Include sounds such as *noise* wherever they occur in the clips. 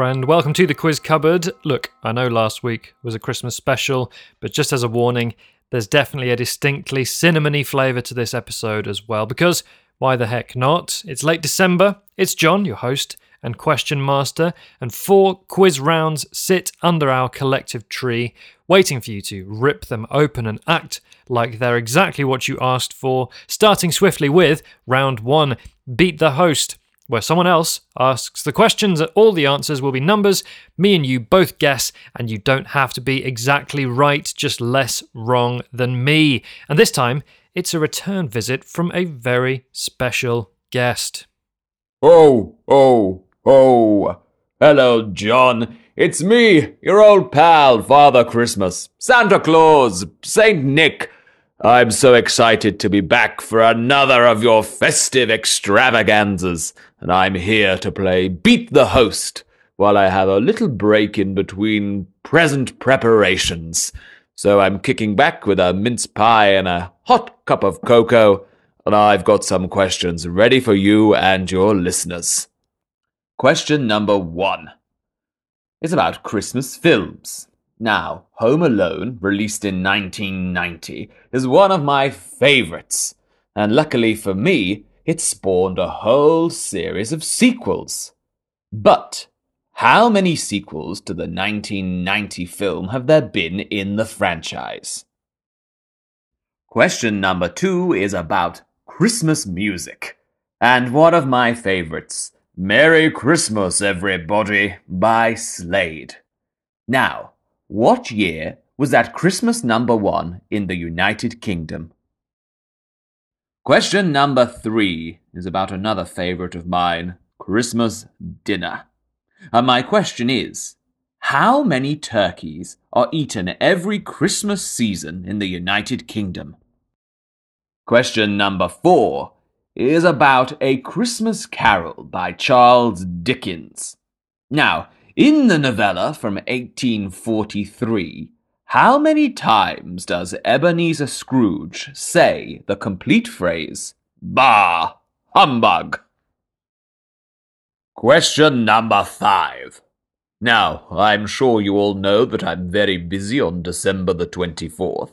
Friend. Welcome to the quiz cupboard. Look, I know last week was a Christmas special, but just as a warning, there's definitely a distinctly cinnamony flavour to this episode as well, because why the heck not? It's late December. It's John, your host and question master, and four quiz rounds sit under our collective tree, waiting for you to rip them open and act like they're exactly what you asked for, starting swiftly with round one Beat the Host where someone else asks the questions and all the answers will be numbers. Me and you both guess, and you don't have to be exactly right, just less wrong than me. And this time, it's a return visit from a very special guest. Oh, oh, oh. Hello, John. It's me, your old pal, Father Christmas, Santa Claus, Saint Nick. I'm so excited to be back for another of your festive extravaganzas, and I'm here to play Beat the Host while I have a little break in between present preparations. So I'm kicking back with a mince pie and a hot cup of cocoa, and I've got some questions ready for you and your listeners. Question number one is about Christmas films. Now, Home Alone, released in 1990, is one of my favorites, and luckily for me, it spawned a whole series of sequels. But how many sequels to the 1990 film have there been in the franchise? Question number two is about Christmas music, and one of my favorites, Merry Christmas, Everybody by Slade. Now, what year was that Christmas number one in the United Kingdom? Question number three is about another favorite of mine Christmas dinner. And my question is How many turkeys are eaten every Christmas season in the United Kingdom? Question number four is about A Christmas Carol by Charles Dickens. Now, in the novella from 1843, how many times does Ebenezer Scrooge say the complete phrase, Bah! Humbug! Question number five. Now, I'm sure you all know that I'm very busy on December the 24th.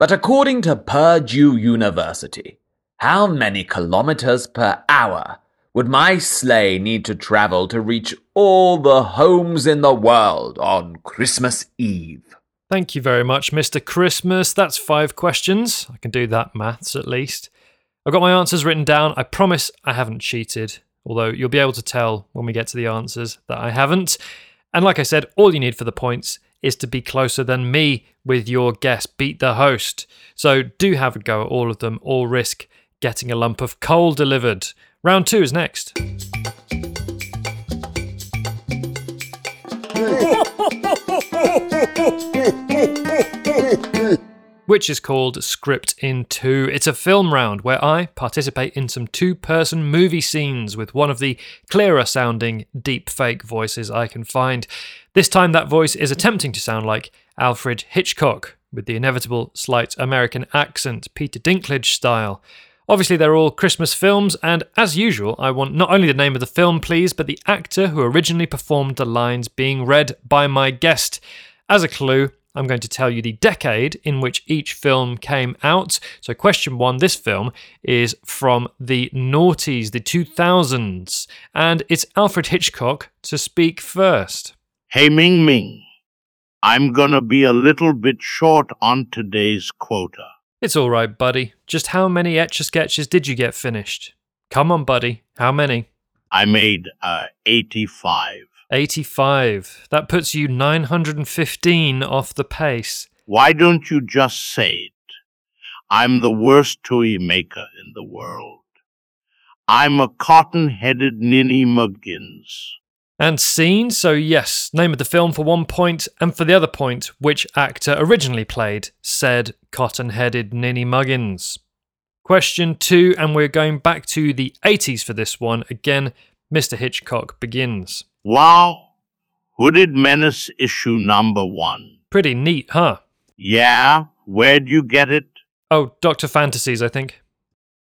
But according to Purdue University, how many kilometers per hour would my sleigh need to travel to reach all the homes in the world on Christmas Eve? Thank you very much, Mr. Christmas. That's five questions. I can do that maths at least. I've got my answers written down. I promise I haven't cheated, although you'll be able to tell when we get to the answers that I haven't. And like I said, all you need for the points is to be closer than me with your guess. Beat the host. So do have a go at all of them or risk getting a lump of coal delivered. Round two is next. which is called Script in Two. It's a film round where I participate in some two person movie scenes with one of the clearer sounding deep fake voices I can find. This time, that voice is attempting to sound like Alfred Hitchcock with the inevitable slight American accent, Peter Dinklage style. Obviously, they're all Christmas films, and as usual, I want not only the name of the film, please, but the actor who originally performed the lines being read by my guest. As a clue, I'm going to tell you the decade in which each film came out. So, question one this film is from the noughties, the 2000s, and it's Alfred Hitchcock to speak first. Hey, Ming Ming, I'm gonna be a little bit short on today's quota. It's all right, buddy. Just how many etch a sketches did you get finished? Come on, buddy. How many? I made uh, 85. 85. That puts you 915 off the pace. Why don't you just say it? I'm the worst toy maker in the world. I'm a cotton headed ninny muggins. And scene, so yes, name of the film for one point, and for the other point, which actor originally played said cotton headed Ninny Muggins. Question two, and we're going back to the 80s for this one. Again, Mr. Hitchcock begins. Wow. Hooded Menace issue number one. Pretty neat, huh? Yeah? Where'd you get it? Oh, Dr. Fantasies, I think.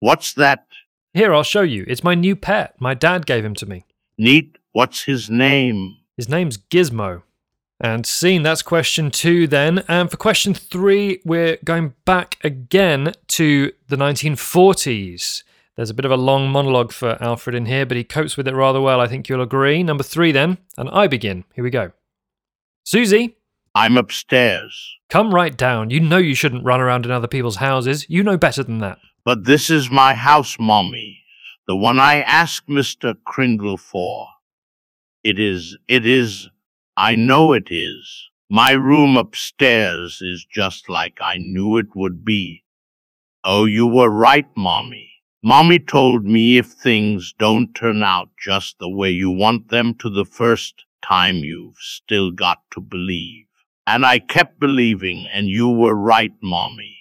What's that? Here, I'll show you. It's my new pet. My dad gave him to me. Neat. What's his name? His name's Gizmo. And scene, that's question two then. And for question three, we're going back again to the 1940s. There's a bit of a long monologue for Alfred in here, but he copes with it rather well, I think you'll agree. Number three then, and I begin. Here we go. Susie, I'm upstairs. come right down. You know you shouldn't run around in other people's houses. You know better than that. But this is my house, Mommy. The one I asked Mr. Kringle for. It is, it is, I know it is. My room upstairs is just like I knew it would be. Oh, you were right, Mommy. Mommy told me if things don't turn out just the way you want them to the first time, you've still got to believe. And I kept believing, and you were right, Mommy.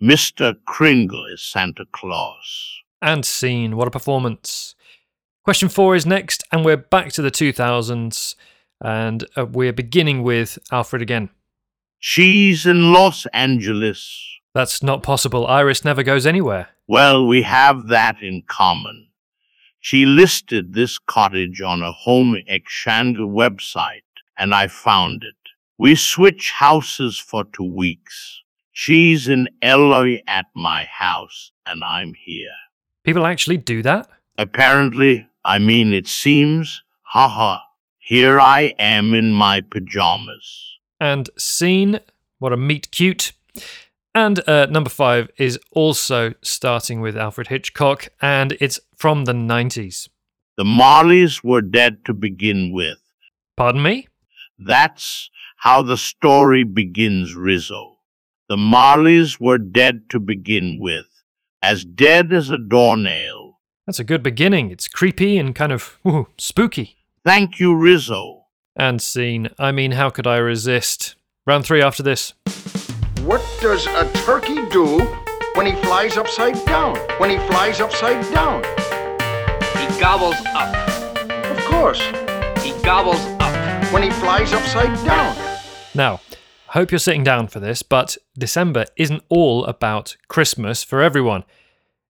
Mr. Kringle is Santa Claus. And scene. What a performance. Question four is next, and we're back to the 2000s, and uh, we're beginning with Alfred again. She's in Los Angeles. That's not possible. Iris never goes anywhere. Well, we have that in common. She listed this cottage on a home exchange website, and I found it. We switch houses for two weeks. She's in LA at my house, and I'm here. People actually do that? Apparently, I mean, it seems, haha, here I am in my pajamas. And scene. What a meet cute. And uh, number five is also starting with Alfred Hitchcock, and it's from the 90s. The Marleys were dead to begin with. Pardon me? That's how the story begins, Rizzo. The Marleys were dead to begin with, as dead as a doornail. That's a good beginning. It's creepy and kind of ooh, spooky. Thank you, Rizzo. And scene. I mean, how could I resist? Round three after this. What does a turkey do when he flies upside down? When he flies upside down? He gobbles up. Of course, He gobbles up. when he flies upside down. Now, I hope you're sitting down for this, but December isn't all about Christmas for everyone.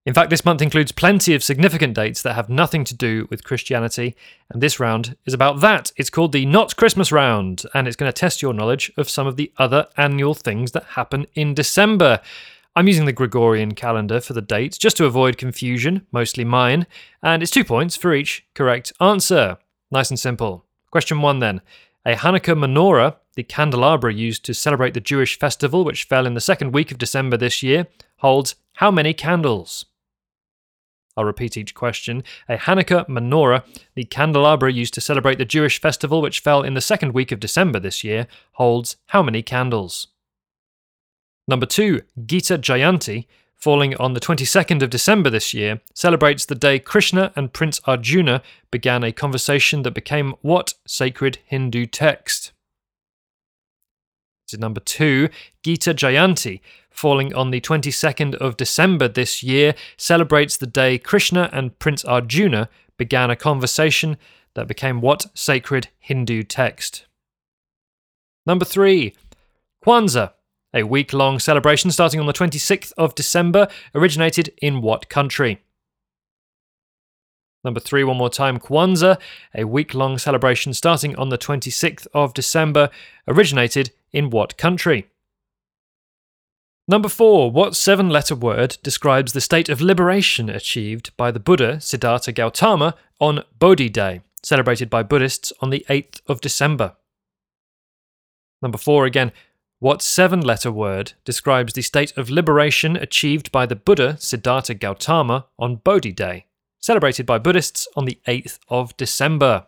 In fact, this month includes plenty of significant dates that have nothing to do with Christianity, and this round is about that. It's called the Not Christmas Round, and it's going to test your knowledge of some of the other annual things that happen in December. I'm using the Gregorian calendar for the dates just to avoid confusion, mostly mine, and it's two points for each correct answer. Nice and simple. Question one then. A Hanukkah menorah, the candelabra used to celebrate the Jewish festival, which fell in the second week of December this year, holds how many candles? I'll repeat each question. A Hanukkah menorah, the candelabra used to celebrate the Jewish festival, which fell in the second week of December this year, holds how many candles? Number two, Gita Jayanti, falling on the 22nd of December this year, celebrates the day Krishna and Prince Arjuna began a conversation that became what sacred Hindu text? Number two, Gita Jayanti, falling on the 22nd of December this year, celebrates the day Krishna and Prince Arjuna began a conversation that became what sacred Hindu text? Number three, Kwanzaa, a week long celebration starting on the 26th of December, originated in what country? Number three, one more time, Kwanzaa, a week long celebration starting on the 26th of December, originated in what country? Number four, what seven letter word describes the state of liberation achieved by the Buddha Siddhartha Gautama on Bodhi Day, celebrated by Buddhists on the 8th of December? Number four again, what seven letter word describes the state of liberation achieved by the Buddha Siddhartha Gautama on Bodhi Day, celebrated by Buddhists on the 8th of December?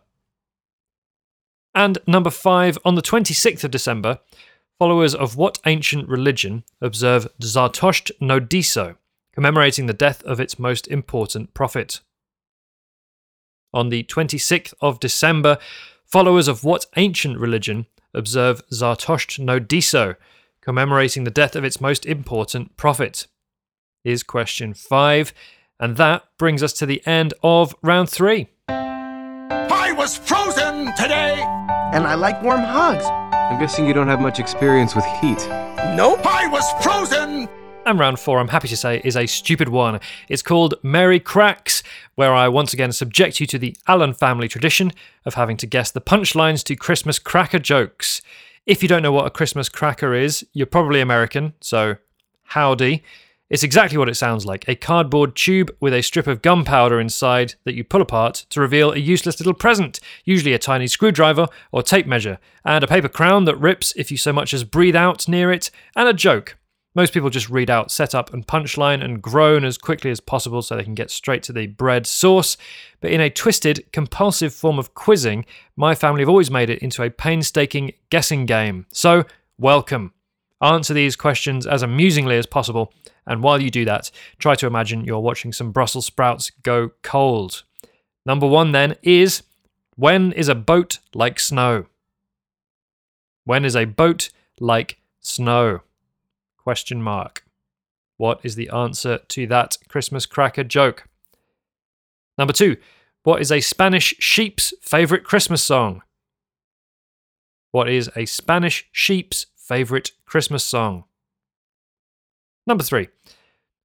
And number five, on the 26th of December, followers of what ancient religion observe Zartosht Nodiso, commemorating the death of its most important prophet? On the 26th of December, followers of what ancient religion observe Zartosht Nodiso, commemorating the death of its most important prophet? Is question five, and that brings us to the end of round three. I was frozen today. And I like warm hugs. I'm guessing you don't have much experience with heat. Nope. I was frozen. And round four, I'm happy to say, is a stupid one. It's called Merry Cracks, where I once again subject you to the Allen family tradition of having to guess the punchlines to Christmas cracker jokes. If you don't know what a Christmas cracker is, you're probably American, so howdy. It's exactly what it sounds like a cardboard tube with a strip of gunpowder inside that you pull apart to reveal a useless little present, usually a tiny screwdriver or tape measure, and a paper crown that rips if you so much as breathe out near it, and a joke. Most people just read out setup and punchline and groan as quickly as possible so they can get straight to the bread sauce. But in a twisted, compulsive form of quizzing, my family have always made it into a painstaking guessing game. So, welcome. Answer these questions as amusingly as possible, and while you do that, try to imagine you're watching some Brussels sprouts go cold. Number one then is When is a boat like snow? When is a boat like snow? Question mark. What is the answer to that Christmas cracker joke? Number two, what is a Spanish sheep's favorite Christmas song? What is a Spanish sheep's favorite Christmas song? Number three,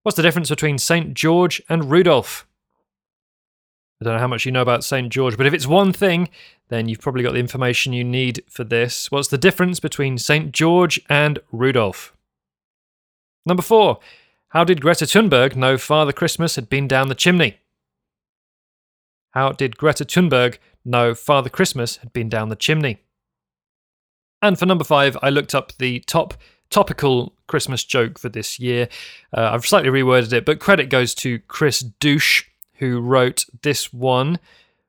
what's the difference between St. George and Rudolph? I don't know how much you know about St. George, but if it's one thing, then you've probably got the information you need for this. What's the difference between St. George and Rudolph? Number four, how did Greta Thunberg know Father Christmas had been down the chimney? How did Greta Thunberg know Father Christmas had been down the chimney? And for number five, I looked up the top topical Christmas joke for this year. Uh, I've slightly reworded it, but credit goes to Chris Douche, who wrote this one.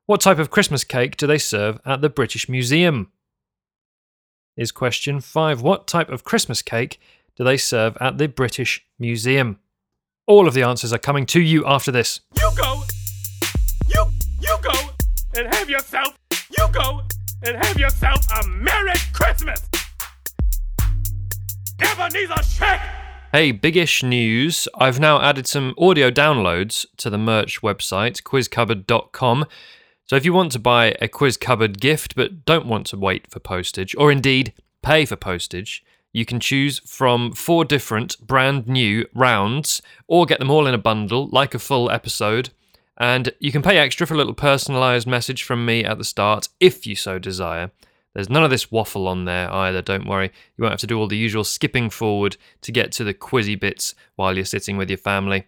What type of Christmas cake do they serve at the British Museum? Is question five. What type of Christmas cake do they serve at the British Museum? All of the answers are coming to you after this. You go. You you go and have yourself. You go and have yourself a Merry Christmas. Ebenezer Check. Hey, biggish news. I've now added some audio downloads to the merch website, quizcupboard.com. So if you want to buy a Quiz Cupboard gift but don't want to wait for postage, or indeed pay for postage, you can choose from four different brand new rounds or get them all in a bundle like a full episode. And you can pay extra for a little personalized message from me at the start if you so desire. There's none of this waffle on there either, don't worry. You won't have to do all the usual skipping forward to get to the quizzy bits while you're sitting with your family.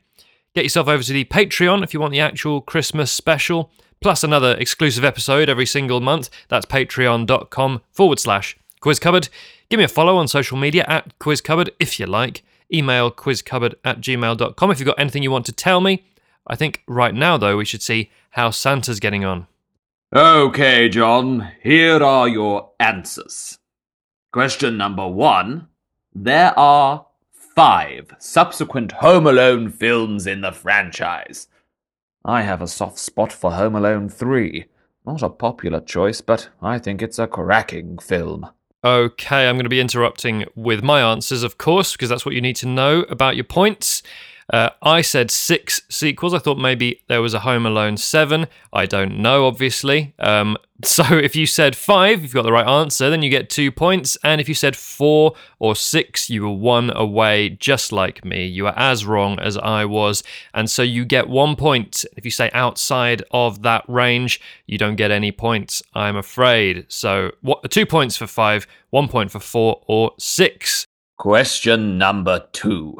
Get yourself over to the Patreon if you want the actual Christmas special, plus another exclusive episode every single month. That's patreon.com forward slash quizcupboard. Give me a follow on social media at quizcupboard if you like. Email quizcupboard at gmail.com if you've got anything you want to tell me. I think right now, though, we should see how Santa's getting on. Okay, John, here are your answers. Question number one There are five subsequent Home Alone films in the franchise. I have a soft spot for Home Alone 3. Not a popular choice, but I think it's a cracking film. Okay, I'm going to be interrupting with my answers, of course, because that's what you need to know about your points. Uh, I said six sequels. I thought maybe there was a Home Alone 7. I don't know, obviously. Um, *laughs* so if you said five, you've got the right answer, then you get two points. And if you said four or six, you were one away, just like me. You are as wrong as I was. And so you get one point. If you say outside of that range, you don't get any points, I'm afraid. So what, two points for five, one point for four or six. Question number two.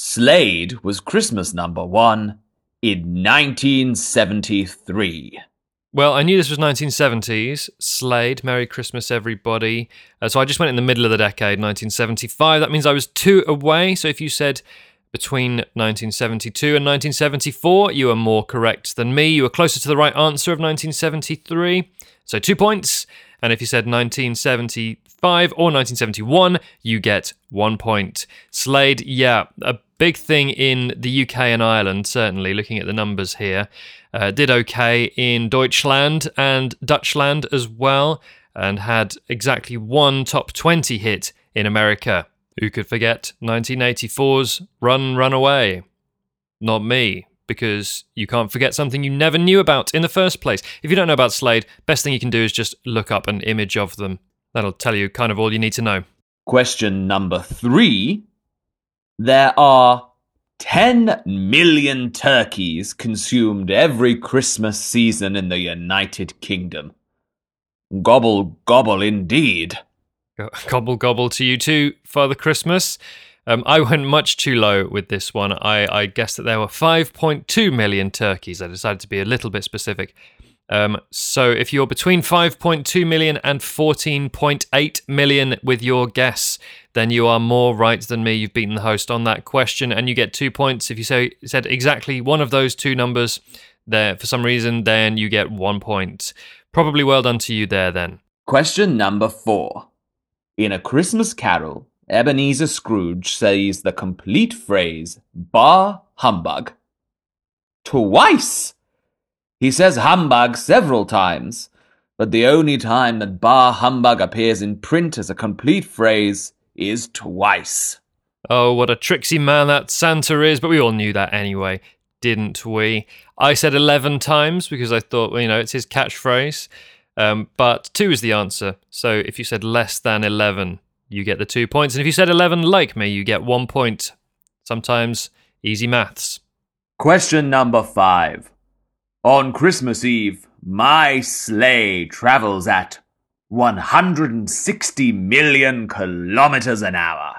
Slade was Christmas number one in 1973. Well, I knew this was 1970s. Slade, Merry Christmas, everybody. Uh, so I just went in the middle of the decade, 1975. That means I was two away. So if you said between 1972 and 1974, you are more correct than me. You were closer to the right answer of 1973. So two points. And if you said 1975 or 1971, you get one point. Slade, yeah, a big thing in the UK and Ireland, certainly, looking at the numbers here. Uh, did okay in Deutschland and Dutchland as well, and had exactly one top 20 hit in America. Who could forget 1984's Run, Run Away? Not me, because you can't forget something you never knew about in the first place. If you don't know about Slade, best thing you can do is just look up an image of them. That'll tell you kind of all you need to know. Question number three There are 10 million turkeys consumed every Christmas season in the United Kingdom. Gobble, gobble indeed. *laughs* Gobble gobble to you too, Father Christmas. Um, I went much too low with this one. I, I guessed that there were 5.2 million turkeys. I decided to be a little bit specific. Um, so if you're between 5.2 million and 14.8 million with your guess, then you are more right than me. You've beaten the host on that question, and you get two points. If you say said exactly one of those two numbers there for some reason, then you get one point. Probably well done to you there then. Question number four. In A Christmas Carol, Ebenezer Scrooge says the complete phrase, bah humbug. Twice! He says humbug several times, but the only time that bah humbug appears in print as a complete phrase is twice. Oh, what a tricksy man that Santa is, but we all knew that anyway, didn't we? I said 11 times because I thought, well, you know, it's his catchphrase. Um, but two is the answer. So if you said less than 11, you get the two points. And if you said 11 like me, you get one point. Sometimes easy maths. Question number five. On Christmas Eve, my sleigh travels at 160 million kilometers an hour.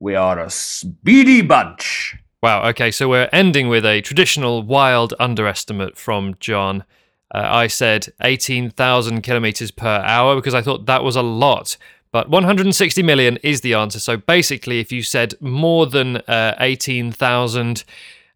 We are a speedy bunch. Wow, okay, so we're ending with a traditional wild underestimate from John. Uh, I said 18,000 kilometers per hour because I thought that was a lot. But 160 million is the answer. So basically, if you said more than uh, 18,000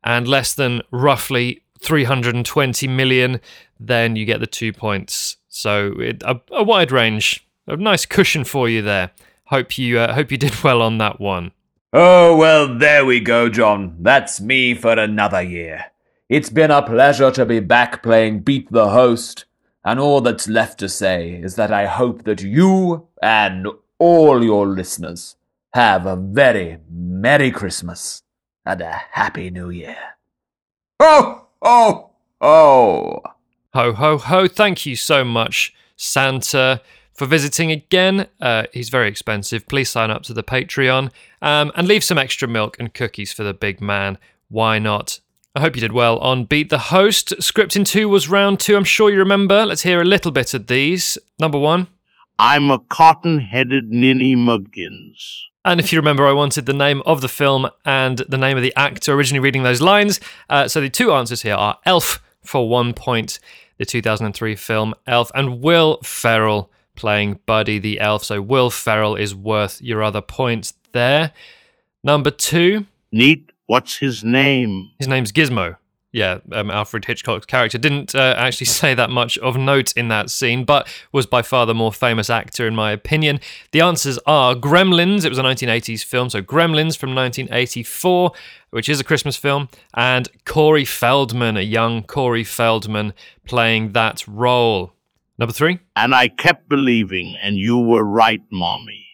and less than roughly 320 million, then you get the two points. So it, a, a wide range, a nice cushion for you there. Hope you uh, hope you did *laughs* well on that one. Oh, well, there we go, John. That's me for another year. It's been a pleasure to be back playing Beat the Host, and all that's left to say is that I hope that you and all your listeners have a very Merry Christmas and a Happy New Year. Oh, oh, oh. Ho ho ho! Thank you so much, Santa, for visiting again. Uh, he's very expensive. Please sign up to the Patreon um, and leave some extra milk and cookies for the big man. Why not? I hope you did well on Beat the Host. Scripting 2 was round 2, I'm sure you remember. Let's hear a little bit of these. Number 1. I'm a cotton headed ninny Muggins. And if you remember, I wanted the name of the film and the name of the actor originally reading those lines. Uh, so the two answers here are Elf for one point, the 2003 film Elf, and Will Ferrell playing Buddy the Elf. So Will Ferrell is worth your other points there. Number two, Neat, what's his name? his name's Gizmo. Yeah, um, Alfred Hitchcock's character didn't uh, actually *laughs* say that much of note in that scene, but was by far the more famous actor, in my opinion. The answers are Gremlins, it was a 1980s film, so Gremlins from 1984, which is a Christmas film, and Corey Feldman, a young Corey Feldman, playing that role. Number three, And I kept believing, and you were right, Mommy.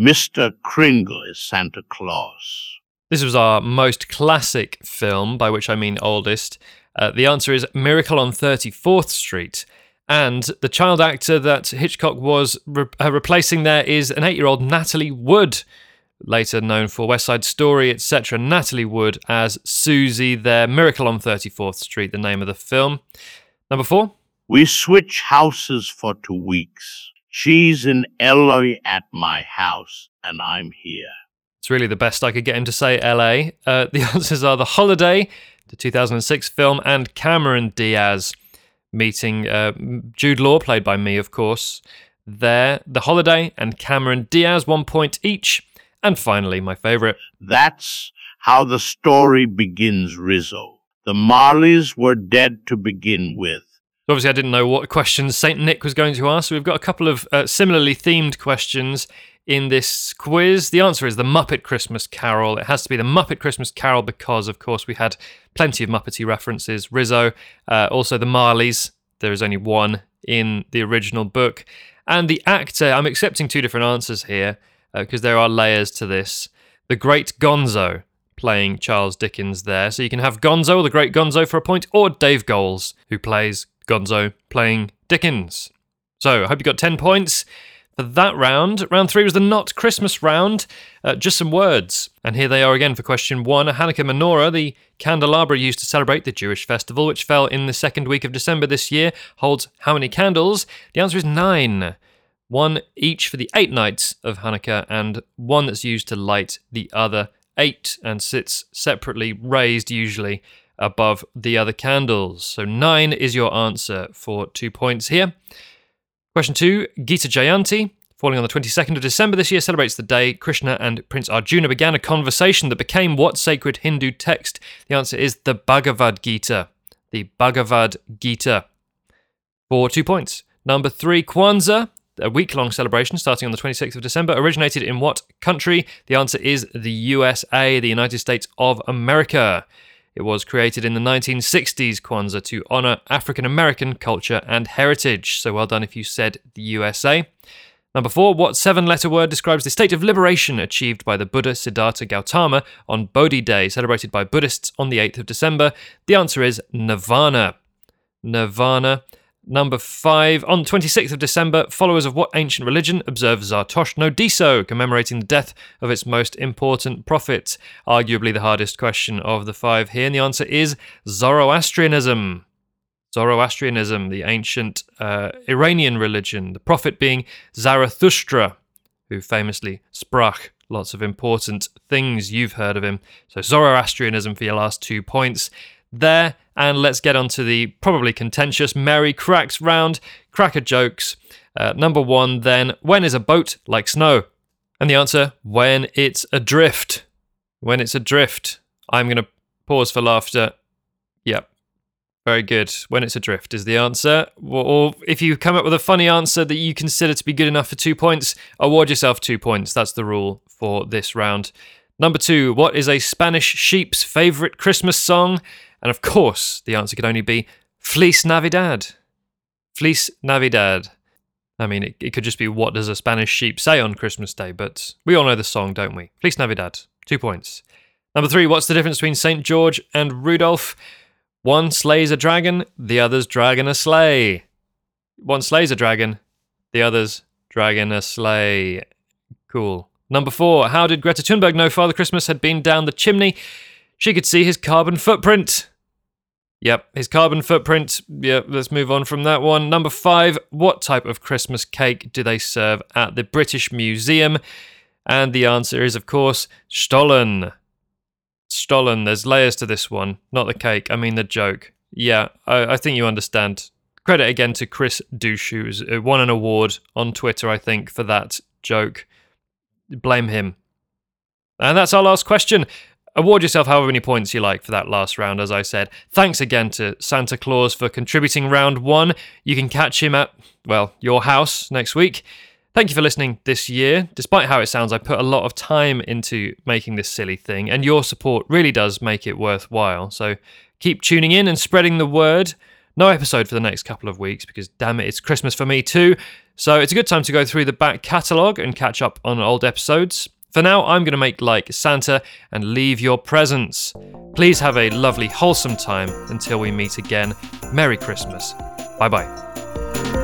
Mr. Kringle is Santa Claus. This was our most classic film, by which I mean oldest. Uh, the answer is Miracle on 34th Street. And the child actor that Hitchcock was re- uh, replacing there is an eight year old Natalie Wood, later known for West Side Story, etc. Natalie Wood as Susie there. Miracle on 34th Street, the name of the film. Number four, We switch houses for two weeks. She's in LA at my house, and I'm here. It's really the best I could get him to say LA. Uh, *laughs* the answers are The Holiday, the 2006 film, and Cameron Diaz meeting uh, Jude Law, played by me, of course. There, The Holiday and Cameron Diaz, one point each. And finally, my favourite, That's how the story begins, Rizzo. The Marleys were dead to begin with. Obviously, I didn't know what questions St. Nick was going to ask, so we've got a couple of uh, similarly themed questions in this quiz. The answer is the Muppet Christmas Carol. It has to be the Muppet Christmas Carol because, of course, we had plenty of Muppety references. Rizzo, uh, also the Marleys. There is only one in the original book. And the actor, I'm accepting two different answers here because there are layers to this. The Great Gonzo playing Charles Dickens there. So you can have Gonzo, the Great Gonzo, for a point, or Dave Goelz, who plays Gonzo playing Dickens. So I hope you got 10 points that round. Round three was the not Christmas round, uh, just some words. And here they are again for question one. Hanukkah menorah, the candelabra used to celebrate the Jewish festival, which fell in the second week of December this year, holds how many candles? The answer is nine. One each for the eight nights of Hanukkah, and one that's used to light the other eight and sits separately, raised usually above the other candles. So nine is your answer for two points here. Question two Gita Jayanti, falling on the 22nd of December this year, celebrates the day Krishna and Prince Arjuna began a conversation that became what sacred Hindu text? The answer is the Bhagavad Gita. The Bhagavad Gita. For two points. Number three, Kwanzaa, a week long celebration starting on the 26th of December, originated in what country? The answer is the USA, the United States of America. It was created in the 1960s, Kwanzaa, to honour African American culture and heritage. So well done if you said the USA. Number four, what seven letter word describes the state of liberation achieved by the Buddha Siddhartha Gautama on Bodhi Day, celebrated by Buddhists on the 8th of December? The answer is Nirvana. Nirvana. Number five, on 26th of December, followers of what ancient religion observe Zartosh no Diso, commemorating the death of its most important prophet? Arguably the hardest question of the five here, and the answer is Zoroastrianism. Zoroastrianism, the ancient uh, Iranian religion, the prophet being Zarathustra, who famously sprach lots of important things. You've heard of him. So, Zoroastrianism for your last two points there. And let's get on to the probably contentious Merry Cracks round. Cracker jokes. Uh, number one, then, when is a boat like snow? And the answer, when it's adrift. When it's adrift. I'm going to pause for laughter. Yep. Very good. When it's adrift is the answer. Or if you come up with a funny answer that you consider to be good enough for two points, award yourself two points. That's the rule for this round. Number two, what is a Spanish sheep's favourite Christmas song? And of course, the answer could only be Feliz Navidad. Feliz Navidad. I mean, it, it could just be what does a Spanish sheep say on Christmas Day, but we all know the song, don't we? Feliz Navidad. Two points. Number three, what's the difference between St. George and Rudolph? One slays a dragon, the other's dragon a sleigh. One slays a dragon, the other's dragon a sleigh. Cool. Number four, how did Greta Thunberg know Father Christmas had been down the chimney? She could see his carbon footprint. Yep, his carbon footprint. Yep, let's move on from that one. Number five, what type of Christmas cake do they serve at the British Museum? And the answer is, of course, Stollen. Stollen. There's layers to this one. Not the cake, I mean the joke. Yeah, I, I think you understand. Credit again to Chris Douche, who's uh, won an award on Twitter, I think, for that joke. Blame him. And that's our last question. Award yourself however many points you like for that last round, as I said. Thanks again to Santa Claus for contributing round one. You can catch him at, well, your house next week. Thank you for listening this year. Despite how it sounds, I put a lot of time into making this silly thing, and your support really does make it worthwhile. So keep tuning in and spreading the word. No episode for the next couple of weeks because, damn it, it's Christmas for me too. So it's a good time to go through the back catalogue and catch up on old episodes. For now, I'm going to make like Santa and leave your presents. Please have a lovely, wholesome time until we meet again. Merry Christmas. Bye bye.